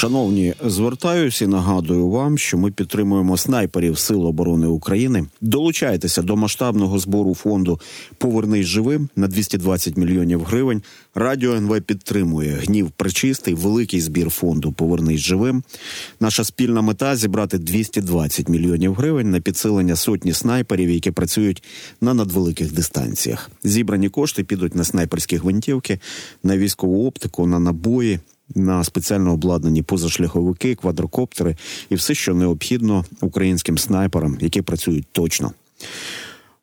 Шановні, звертаюся і нагадую вам, що ми підтримуємо снайперів Сил оборони України. Долучайтеся до масштабного збору фонду Повернись живим на 220 мільйонів гривень. Радіо НВ підтримує гнів причистий, великий збір фонду Повернись живим. Наша спільна мета зібрати 220 мільйонів гривень на підсилення сотні снайперів, які працюють на надвеликих дистанціях. Зібрані кошти підуть на снайперські гвинтівки, на військову оптику, на набої на спеціально обладнані позашляховики, квадрокоптери і все, що необхідно українським снайперам, які працюють точно.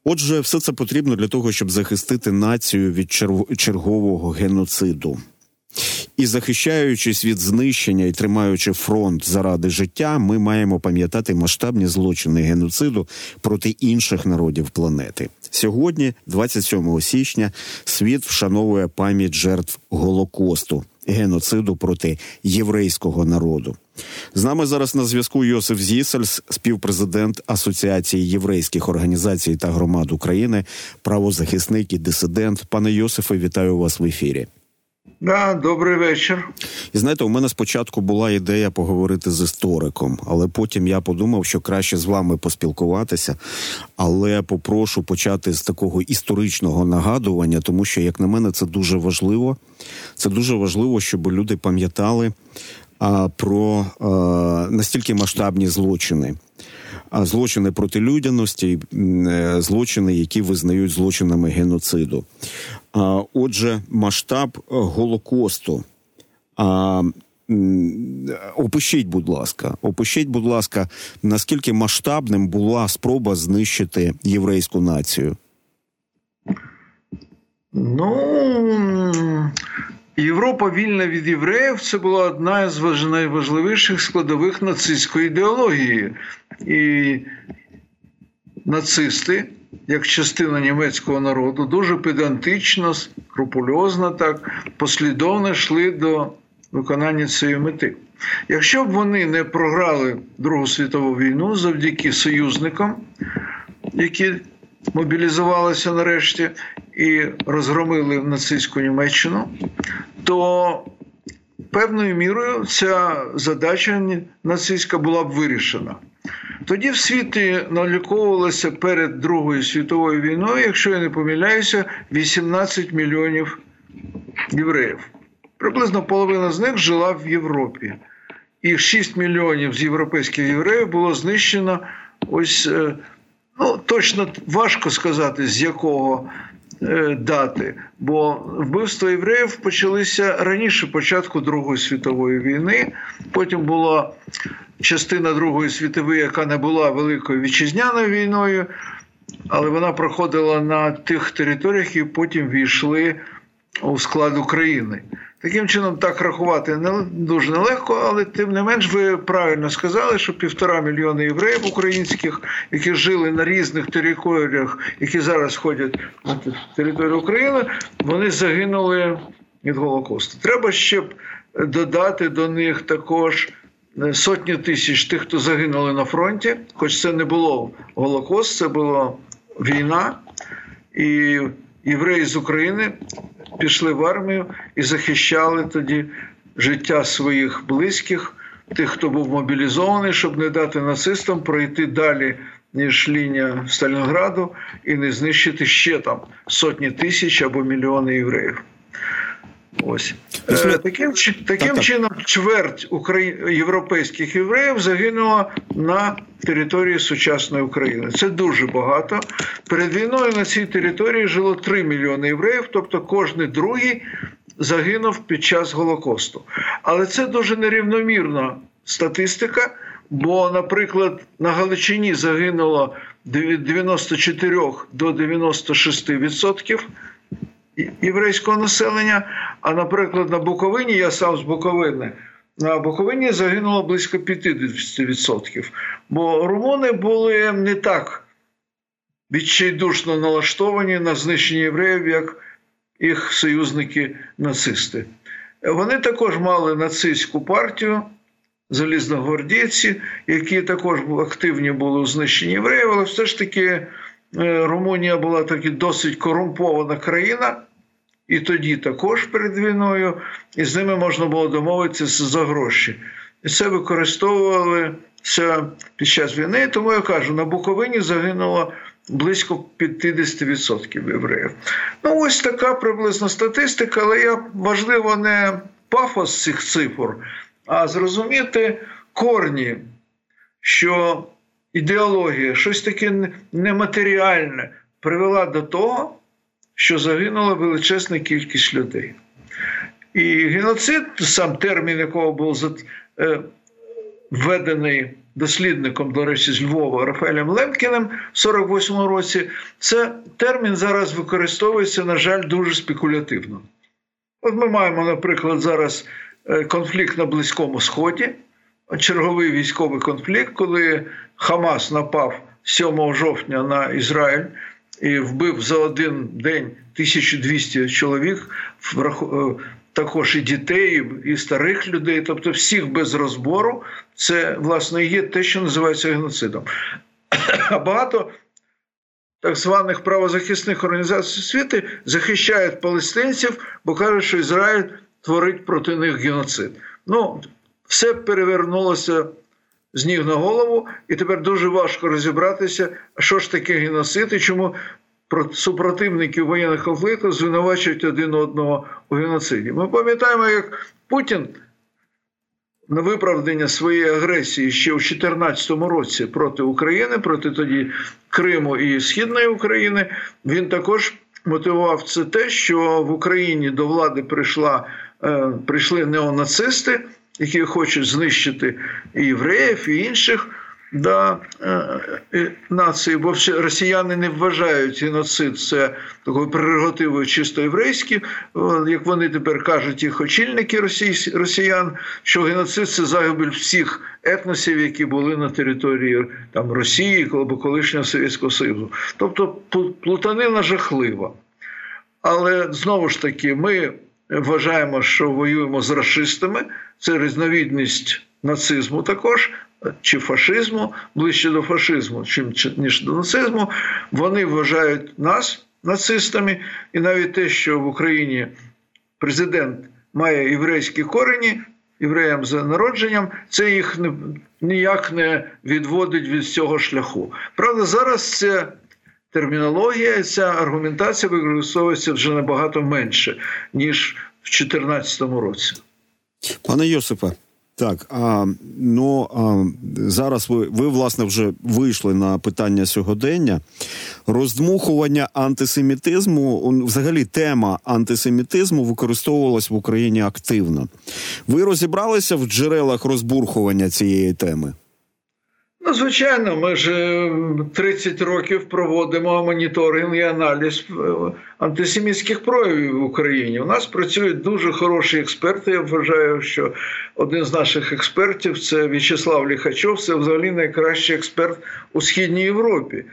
Отже, все це потрібно для того, щоб захистити націю від чергового геноциду. І захищаючись від знищення і тримаючи фронт заради життя, ми маємо пам'ятати масштабні злочини геноциду проти інших народів планети. Сьогодні, 27 січня, світ вшановує пам'ять жертв Голокосту геноциду проти єврейського народу. З нами зараз на зв'язку Йосиф Зісельс, співпрезидент Асоціації єврейських організацій та громад України, правозахисник і дисидент. Пане Йосифе, вітаю вас в ефірі. Да, добрий вечір. І знаєте, у мене спочатку була ідея поговорити з істориком, але потім я подумав, що краще з вами поспілкуватися. Але попрошу почати з такого історичного нагадування, тому що, як на мене, це дуже важливо. Це дуже важливо, щоб люди пам'ятали а, про а, настільки масштабні злочини злочини проти людяності, е, злочини, які визнають злочинами геноциду. Отже, масштаб голокосту. Опишіть, будь ласка, опишіть, будь ласка, наскільки масштабним була спроба знищити єврейську націю? Ну Європа вільна від євреїв це була одна з найважливіших складових нацистської ідеології. І нацисти, як частина німецького народу, дуже педантично, скрупульозно так послідовно йшли до виконання цієї мети. Якщо б вони не програли Другу світову війну завдяки союзникам, які мобілізувалися нарешті і розгромили нацистську Німеччину, то певною мірою ця задача нацистська була б вирішена. Тоді в світі наліковувалося перед Другою світовою війною, якщо я не помиляюся, 18 мільйонів євреїв. Приблизно половина з них жила в Європі. І 6 мільйонів з європейських євреїв було знищено ось е, ну точно важко сказати, з якого Е, дати, бо вбивства євреїв почалися раніше початку Другої світової війни. Потім була частина Другої світової, яка не була великою вітчизняною війною, але вона проходила на тих територіях, які потім війшли у склад України. Таким чином, так рахувати не дуже нелегко, але тим не менш, ви правильно сказали, що півтора мільйони євреїв українських, які жили на різних територіях, які зараз ходять на територію України, вони загинули від Голокосту. Треба ще додати до них також сотні тисяч тих, хто загинули на фронті, хоч це не було Голокост, це була війна. І євреї з України пішли в армію і захищали тоді життя своїх близьких, тих, хто був мобілізований, щоб не дати нацистам пройти далі. Ніж лінія Сталінграду і не знищити ще там сотні тисяч або мільйони євреїв. Ось Після... Е, таким таким так, чином чверть Украї... європейських євреїв загинула на території сучасної України. Це дуже багато. Перед війною на цій території жило 3 мільйони євреїв, тобто кожний другий загинув під час Голокосту. Але це дуже нерівномірна статистика. Бо, наприклад, на Галичині загинуло від 94 до 96% єврейського населення. А, наприклад, на Буковині, я сам з Буковини, на Буковині загинуло близько 50%. Бо румуни були не так відчайдушно налаштовані на знищення євреїв, як їх союзники-нацисти. Вони також мали нацистську партію. Залізногвардійці, які також активні були у знищенні євреїв, але все ж таки е, Румунія була таки досить корумпована країна, і тоді також перед війною, і з ними можна було домовитися за гроші. і це використовували під час війни. Тому я кажу, на Буковині загинуло близько 50% євреїв. Ну, ось така приблизна статистика, але я важливо не пафос цих цифр, а зрозуміти корні, що ідеологія, щось таке нематеріальне привела до того, що загинула величезна кількість людей. І геноцид, сам термін, якого був е, введений дослідником, до речі, з Львова Рафаелем Лемкіним в 48-му році, це термін зараз використовується, на жаль, дуже спекулятивно. От ми маємо, наприклад, зараз е, конфлікт на Близькому Сході, черговий військовий конфлікт, коли Хамас напав 7 жовтня на Ізраїль і вбив за один день 1200 чоловік, е, також і дітей, і старих людей, тобто всіх без розбору, це власне є те, що називається геноцидом. А багато так званих правозахисних організацій світу захищають палестинців, бо кажуть, що Ізраїль творить проти них геноцид. Ну, все перевернулося з ніг на голову, і тепер дуже важко розібратися, що ж таке геноцид і чому супротивники воєнних конфліктів звинувачують один одного у геноциді. Ми пам'ятаємо, як Путін на виправдання своєї агресії ще у 2014 році проти України, проти тоді Криму і Східної України, він також мотивував це те, що в Україні до влади прийшла, е, прийшли неонацисти, які хочуть знищити і євреїв, і інших да, е, е, нації, бо росіяни не вважають геноцид це такою прерогативою чисто єврейською, як вони тепер кажуть, їх очільники росіян, що геноцид це загибель всіх етносів, які були на території там, Росії або колишнього Совєтського Союзу. Тобто плутанина жахлива. Але знову ж таки, ми вважаємо, що воюємо з расистами, це різновідність нацизму також чи фашизму, ближче до фашизму, чим ніж до нацизму, вони вважають нас нацистами, і навіть те, що в Україні президент має єврейські корені, євреям за народженням, це їх ніяк не відводить від цього шляху. Правда, зараз ця термінологія, ця аргументація використовується вже набагато менше, ніж в 2014 році. Пане Йосипе, так, а ну а, зараз ви ви власне вже вийшли на питання сьогодення. Роздмухування антисемітизму, взагалі, тема антисемітизму використовувалась в Україні активно. Ви розібралися в джерелах розбурхування цієї теми? Ну, звичайно, ми ж 30 років проводимо моніторинг і аналіз е, антисемітських проявів в Україні. У нас працюють дуже хороші експерти. Я вважаю, що один з наших експертів це В'ячеслав Ліхачов, це взагалі найкращий експерт у східній Європі.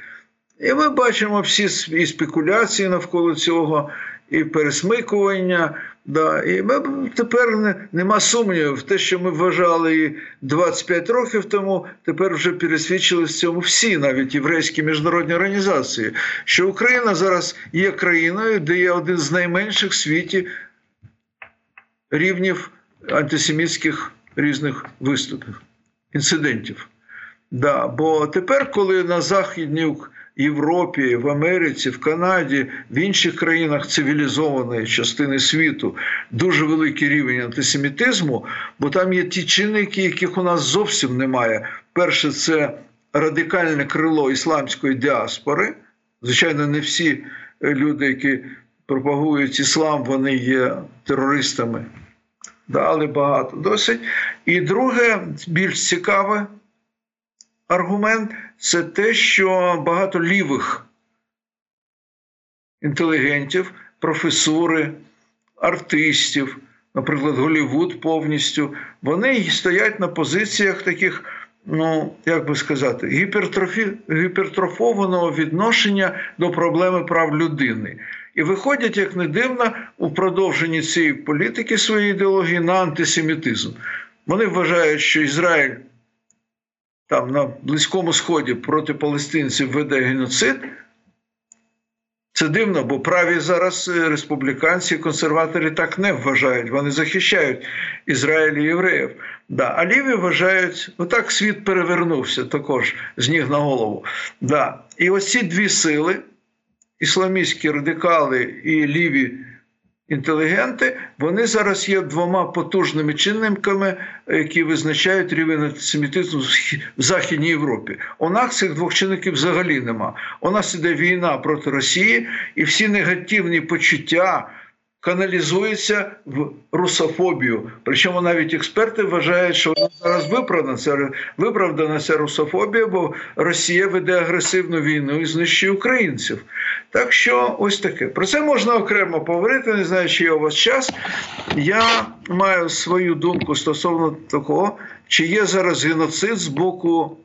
І ми бачимо всі і спекуляції навколо цього, і пересмикування. Да. І ми тепер нема сумнівів те, що ми вважали 25 років тому, тепер вже пересвідчили в цьому всі, навіть єврейські міжнародні організації, що Україна зараз є країною, де є один з найменших в світі рівнів антисемітських різних виступів, інцидентів. Да. Бо тепер, коли на західній Європі, в Америці, в Канаді, в інших країнах цивілізованої частини світу дуже великий рівень антисемітизму, бо там є ті чинники, яких у нас зовсім немає. Перше, це радикальне крило ісламської діаспори. Звичайно, не всі люди, які пропагують іслам, вони є терористами. Да, але багато досить. І друге, більш цікаве аргумент це те, що багато лівих інтелігентів, професури, артистів, наприклад, Голівуд повністю, вони стоять на позиціях таких. Ну, як би сказати, гіпертрофі... гіпертрофованого відношення до проблеми прав людини. І виходять, як не дивно, у продовженні цієї політики своєї ідеології на антисемітизм. Вони вважають, що Ізраїль там на Близькому Сході проти палестинців веде геноцид, Це дивно, бо праві зараз е, республіканці, консерваторі так не вважають. Вони захищають Ізраїль і євреїв. Да. А ліві вважають, ну так світ перевернувся також з ніг на голову. Да. І ось ці дві сили, ісламістські радикали і ліві інтелігенти, вони зараз є двома потужними чинниками, які визначають рівень антисемітизму в Західній Європі. У нас цих двох чинників взагалі нема. У нас іде війна проти Росії, і всі негативні почуття каналізується в русофобію. Причому навіть експерти вважають, що вона зараз виправдана це виправдана ця русофобія, бо Росія веде агресивну війну і знищує українців. Так що ось таке. Про це можна окремо поговорити. Не знаю, чи є у вас час. Я маю свою думку стосовно того, чи є зараз геноцид з боку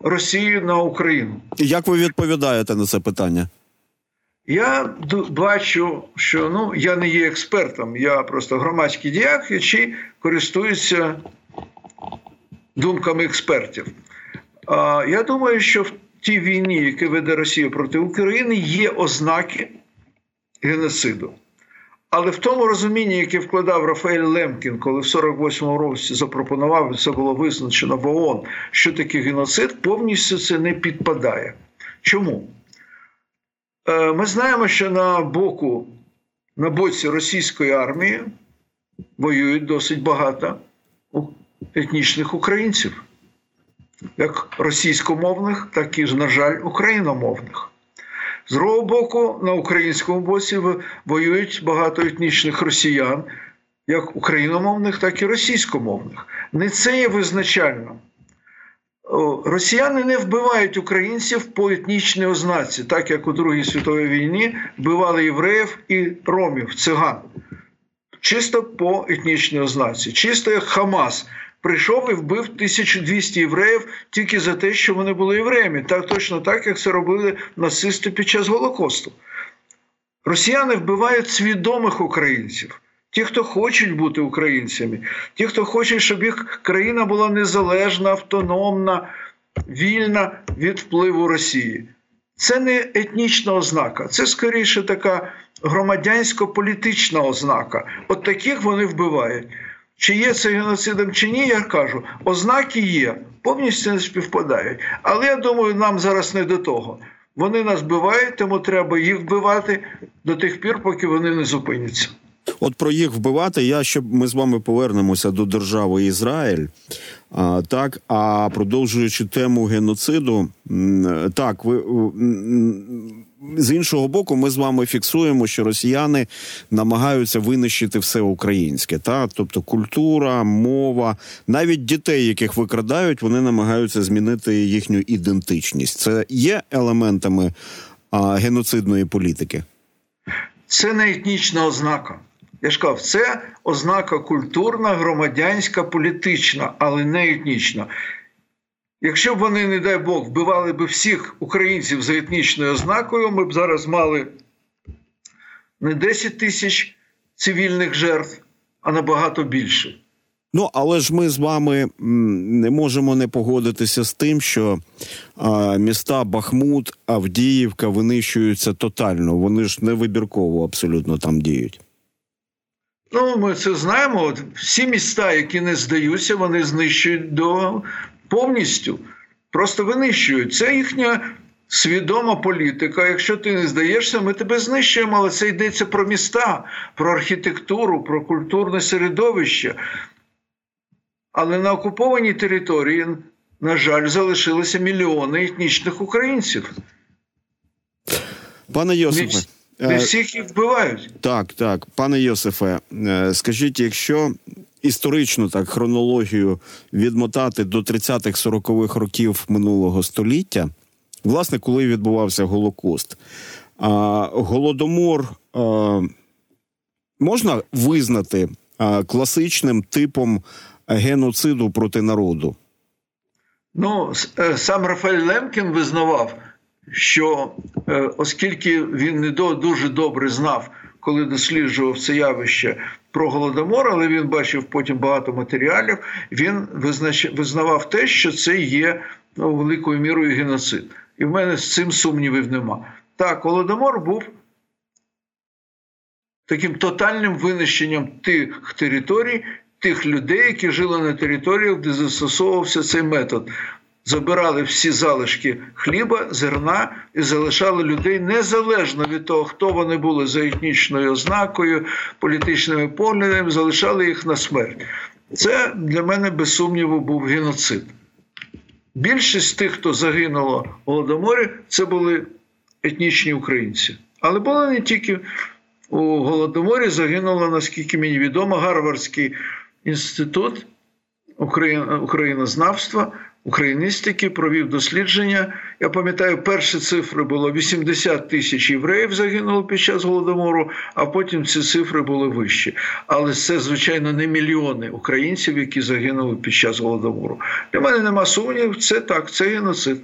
Росії на Україну. Як ви відповідаєте на це питання? Я бачу, що ну я не є експертом, я просто громадський діяк, який користуюся думками експертів. А я думаю, що в тій війні, яку веде Росія проти України, є ознаки геноциду. Але в тому розумінні, яке вкладав Рафаель Лемкін, коли в 48-му році запропонував, це було визначено в ООН, що таке геноцид, повністю це не підпадає. Чому? Е, ми знаємо, що на боку, на боці російської армії воюють досить багато етнічних українців, як російськомовних, так і, на жаль, україномовних. З другого боку, на українському боці воюють багато етнічних росіян, як україномовних, так і російськомовних. Не це є визначально росіяни не вбивають українців по етнічній ознаці, так як у Другій світовій війні вбивали євреїв і ромів, циган. Чисто по етнічній ознаці, чисто як Хамас. Прийшов і вбив 1200 євреїв тільки за те, що вони були євреями, так точно так, як це робили нацисти під час Голокосту. Росіяни вбивають свідомих українців ті, хто хочуть бути українцями, ті, хто хоче, щоб їх країна була незалежна, автономна, вільна від впливу Росії. Це не етнічна ознака, це скоріше така громадянсько-політична ознака. От таких вони вбивають. Чи є це геноцидом, чи ні, я кажу, ознаки є, повністю не співпадають. Але я думаю, нам зараз не до того. Вони нас вбивають, тому треба їх вбивати до тих пір, поки вони не зупиняться. От про їх вбивати, я щоб ми з вами повернемося до держави Ізраїль. А, Так, а продовжуючи тему геноциду, так ви з іншого боку, ми з вами фіксуємо, що росіяни намагаються винищити все українське, та тобто культура, мова, навіть дітей, яких викрадають, вони намагаються змінити їхню ідентичність. Це є елементами а, геноцидної політики. Це не етнічна ознака. Я ж кажу, це ознака культурна, громадянська, політична, але не етнічна. Якщо б вони, не дай Бог, вбивали б всіх українців за етнічною ознакою, ми б зараз мали не 10 тисяч цивільних жертв, а набагато більше. Ну, але ж ми з вами не можемо не погодитися з тим, що а, міста Бахмут, Авдіївка винищуються тотально. Вони ж не вибірково абсолютно там діють. Ну, ми це знаємо. От Всі міста, які не здаються, вони знищують до повністю. Просто винищують. Це їхня свідома політика. Якщо ти не здаєшся, ми тебе знищуємо, але це йдеться про міста, про архітектуру, про культурне середовище. Але на окупованій території, на жаль, залишилися мільйони етнічних українців. Пане Йосипе. Не е, всіх їх вбивають. Так, так, пане Йосифе, е, скажіть, якщо історично так хронологію відмотати до 30-х-40-х років минулого століття, власне, коли відбувався Голокост, голодомор можна визнати класичним типом геноциду проти народу? Ну, е, сам Рафаель Лемкін визнавав що е, оскільки він не дуже добре знав, коли досліджував це явище про голодомор, але він бачив потім багато матеріалів. Він визнавав те, що це є ну, великою мірою геноцид. І в мене з цим сумнівів нема. Так, голодомор був таким тотальним винищенням тих територій, тих людей, які жили на територіях, де застосовувався цей метод. Забирали всі залишки хліба, зерна і залишали людей незалежно від того, хто вони були за етнічною ознакою, політичними поглядами, залишали їх на смерть. Це для мене без сумніву був геноцид. Більшість тих, хто загинуло в Голодоморі, це були етнічні українці. Але було не тільки у Голодоморі загинуло, наскільки мені відомо, Гарвардський інститут українознавства україністики, провів дослідження. Я пам'ятаю, перші цифри було 80 тисяч євреїв загинуло під час голодомору, а потім ці цифри були вищі. Але це, звичайно, не мільйони українців, які загинули під час голодомору. Для мене нема сумнів, це так, це геноцид.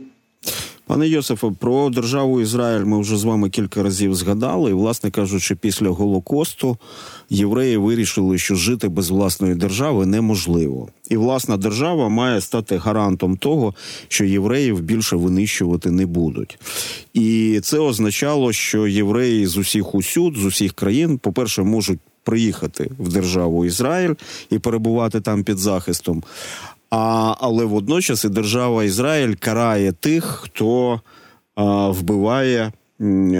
Пане Йосифе, про державу Ізраїль ми вже з вами кілька разів згадали. І, власне кажучи, після Голокосту євреї вирішили, що жити без власної держави неможливо, і власна держава має стати гарантом того, що євреїв більше винищувати не будуть. І це означало, що євреї з усіх усюд, з усіх країн, по перше, можуть. Приїхати в державу Ізраїль і перебувати там під захистом. А, Але водночас і держава Ізраїль карає тих, хто а, вбиває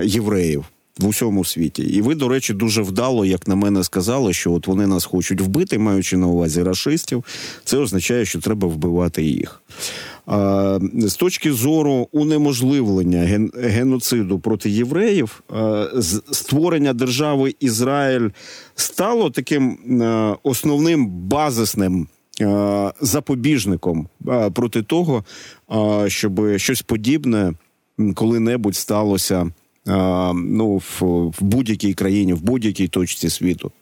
євреїв в усьому світі. І ви, до речі, дуже вдало, як на мене, сказали, що от вони нас хочуть вбити, маючи на увазі расистів. Це означає, що треба вбивати їх. А, З точки зору унеможливлення ген, геноциду проти євреїв, а, створення держави Ізраїль стало таким основним базисним. Е, запобіжником е, проти того, е, щоб щось подібне коли-небудь сталося ну, в, в будь-якій країні, в будь-якій точці світу.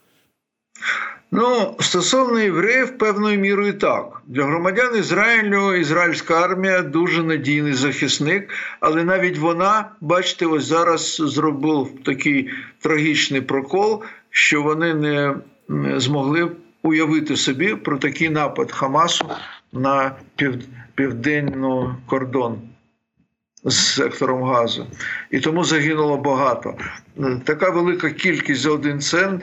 Ну, стосовно євреїв, певною мірою так. Для громадян Ізраїлю ізраїльська армія дуже надійний захисник, але навіть вона, бачите, ось зараз зробив такий трагічний прокол, що вони не змогли уявити собі про такий напад Хамасу на пів, південний кордон з сектором газу. І тому загинуло багато. Така велика кількість за один цен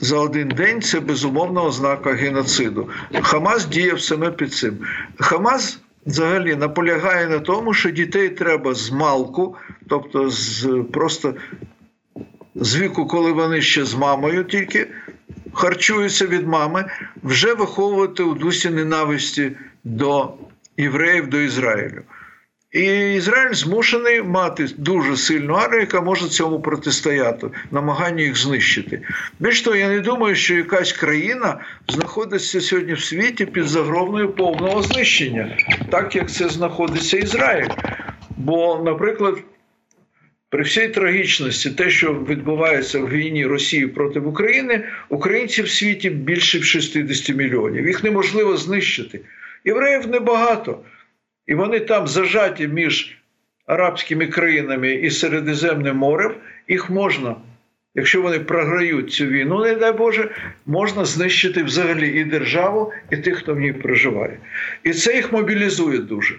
за один день це безумовна ознака геноциду. Хамас діяв саме під цим. Хамас. Взагалі наполягає на тому, що дітей треба з малку, тобто з просто з віку, коли вони ще з мамою тільки харчуються від мами, вже виховувати у дусі ненависті до євреїв, до Ізраїлю. І Ізраїль змушений мати дуже сильну армію, яка може цьому протистояти, намагання їх знищити. Більш того, я не думаю, що якась країна знаходиться сьогодні в світі під загрозою повного знищення, так як це знаходиться Ізраїль. Бо, наприклад, при всій трагічності, те, що відбувається в війні Росії проти України, українців в світі більше 60 мільйонів. Їх неможливо знищити. Євреїв небагато. І вони там зажаті між арабськими країнами і Середземним морем. Їх можна, якщо вони програють цю війну, не дай Боже, можна знищити взагалі і державу, і тих, хто в ній проживає. І це їх мобілізує дуже.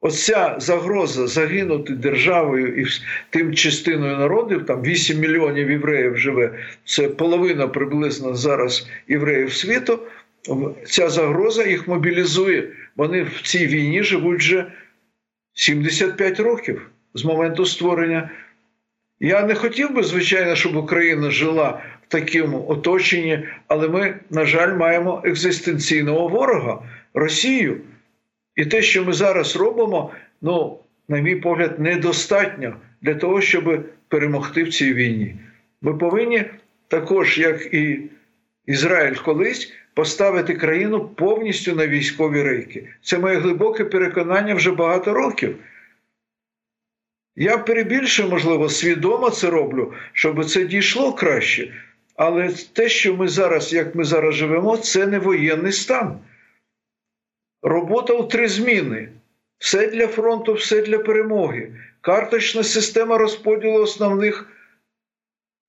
Оця загроза загинути державою і тим частиною народів, там 8 мільйонів євреїв живе, це половина приблизно зараз євреїв світу. Ця загроза їх мобілізує. Вони в цій війні живуть вже 75 років з моменту створення. Я не хотів би, звичайно, щоб Україна жила в такому оточенні, але ми, на жаль, маємо екзистенційного ворога Росію. І те, що ми зараз робимо, ну, на мій погляд, недостатньо для того, щоб перемогти в цій війні. Ми повинні також, як і Ізраїль колись, поставити країну повністю на військові рейки. Це моє глибоке переконання вже багато років. Я перебільшую, можливо, свідомо це роблю, щоб це дійшло краще. Але те, що ми зараз, як ми зараз живемо, це не воєнний стан. Робота у три зміни. Все для фронту, все для перемоги. Карточна система розподілу основних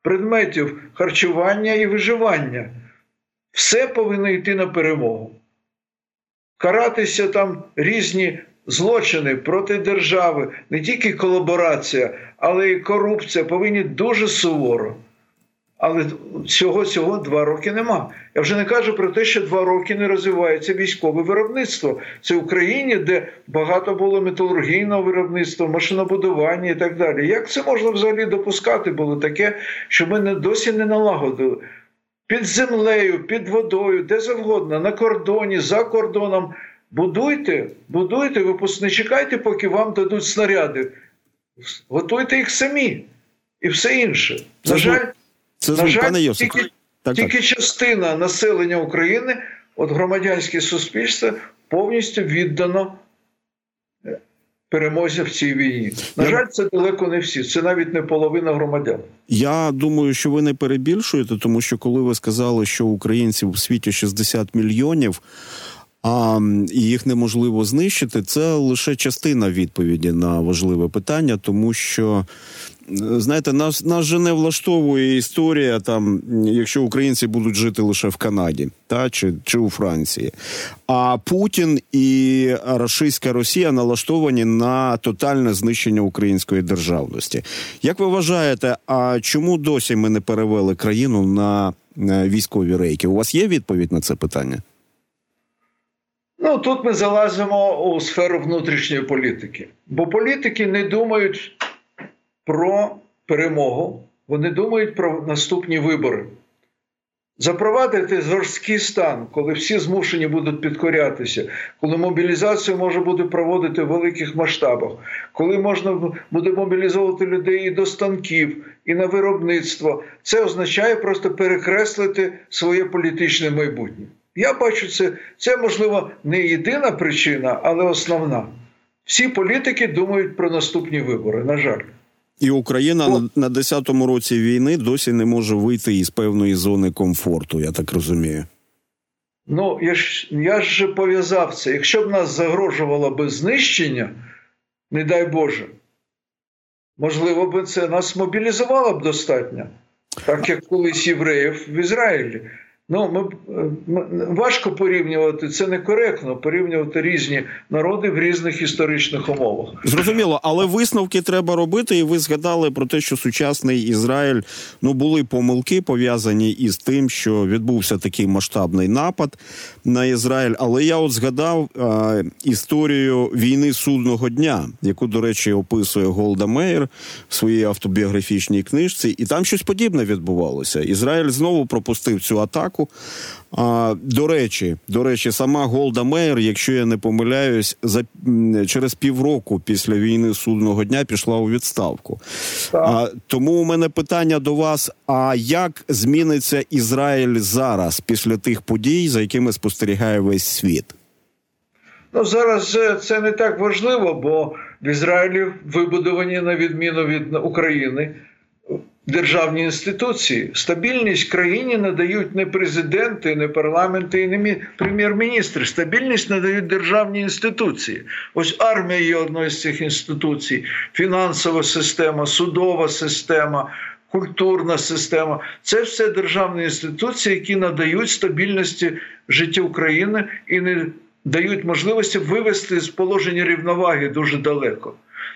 предметів харчування і виживання. Все повинно йти на перемогу. Каратися там різні злочини проти держави, не тільки колаборація, але й корупція повинні дуже суворо. Але цього цього два роки нема. Я вже не кажу про те, що два роки не розвивається військове виробництво. Це в Україні, де багато було металургійного виробництва, машинобудування і так далі. Як це можна взагалі допускати було таке, що ми не досі не налагодили? Під землею, під водою, де завгодно, на кордоні, за кордоном. Будуйте, будуйте, ви не чекайте, поки вам дадуть снаряди. Готуйте їх самі і все інше. На жаль, це на жаль, пане Йосип. тільки, Так, тільки так. частина населення України, от громадянське суспільство, повністю віддано е, перемозі в цій війні. На Я- жаль, це далеко не всі, це навіть не половина громадян. Я думаю, що ви не перебільшуєте, тому що коли ви сказали, що українців у світі 60 мільйонів. А їх неможливо знищити. Це лише частина відповіді на важливе питання, тому що е, знаєте, нас нас же не влаштовує історія там, якщо українці будуть жити лише в Канаді, та чи, чи у Франції. А Путін і рашистська Росія налаштовані на тотальне знищення української державності. Як ви вважаєте, а чому досі ми не перевели країну на е, військові рейки? У вас є відповідь на це питання? Ну тут ми залазимо у сферу внутрішньої політики, бо політики не думають про перемогу, вони думають про наступні вибори. Запровадити жорсткий стан, коли всі змушені будуть підкорятися, коли мобілізацію може бути проводити в великих масштабах, коли можна буде мобілізовувати людей і до станків, і на виробництво, це означає просто перекреслити своє політичне майбутнє. Я бачу це, це можливо не єдина причина, але основна. Всі політики думають про наступні вибори, на жаль. І Україна О. на, на 10-му році війни досі не може вийти із певної зони комфорту, я так розумію. Ну, я ж, я ж пов'язав це. Якщо б нас загрожувало би знищення, не дай Боже, можливо б це нас мобілізувало б достатньо, так як колись євреїв в Ізраїлі. Ну, ми, ми, важко порівнювати, це некоректно порівнювати різні народи в різних історичних умовах. Зрозуміло, але висновки треба робити. І ви згадали про те, що сучасний Ізраїль ну були помилки пов'язані із тим, що відбувся такий масштабний напад на Ізраїль. Але я от згадав е, історію війни судного дня, яку, до речі, описує Голда Меєр в своїй автобіографічній книжці, і там щось подібне відбувалося. Ізраїль знову пропустив цю атаку. А, до речі, до речі, сама Голда Меєр, якщо я не помиляюсь, за через півроку після війни судного дня пішла у відставку. Так. А, тому у мене питання до вас: а як зміниться Ізраїль зараз після тих подій, за якими спостерігає весь світ? Ну, зараз це не так важливо, бо в Ізраїлі вибудовані, на відміну від України, державні інституції. Стабільність країні надають не президенти, не парламенти і не мі- прем'єр-міністри. Стабільність надають державні інституції. Ось армія є одною з цих інституцій, фінансова система, судова система. Культурна система це все державні інституції, які надають стабільності життю України і не дають можливості вивести з положення рівноваги дуже далеко.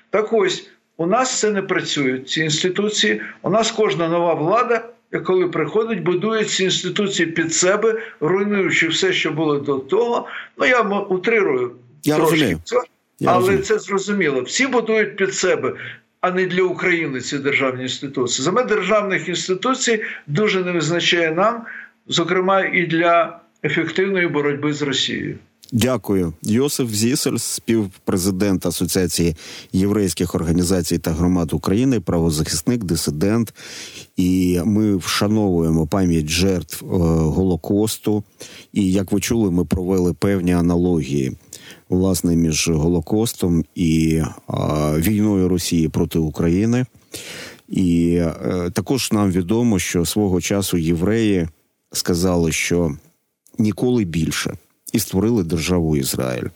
Так ось у нас це не працює. Ці інституції. У нас кожна нова влада, коли приходить, будує ці інституції під себе, руйнуючи все, що було до того. Ну я утрирую Я трошки розумію. це, Я але розумію. це зрозуміло. Всі будують під себе. А не для України ці державні інституції. Саме державних інституцій дуже не визначає нам, зокрема і для ефективної боротьби з Росією. Дякую, Йосиф Зісель, співпрезидент Асоціації єврейських організацій та громад України, правозахисник, дисидент. І ми вшановуємо пам'ять жертв е, Голокосту. І як ви чули, ми провели певні аналогії власне між Голокостом і е, війною Росії проти України. І е, також нам відомо, що свого часу євреї сказали, що ніколи більше і створили державу Ізраїль.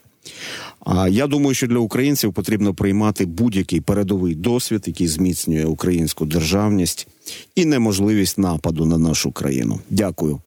А я думаю, що для українців потрібно приймати будь-який передовий досвід, який зміцнює українську державність і неможливість нападу на нашу країну. Дякую.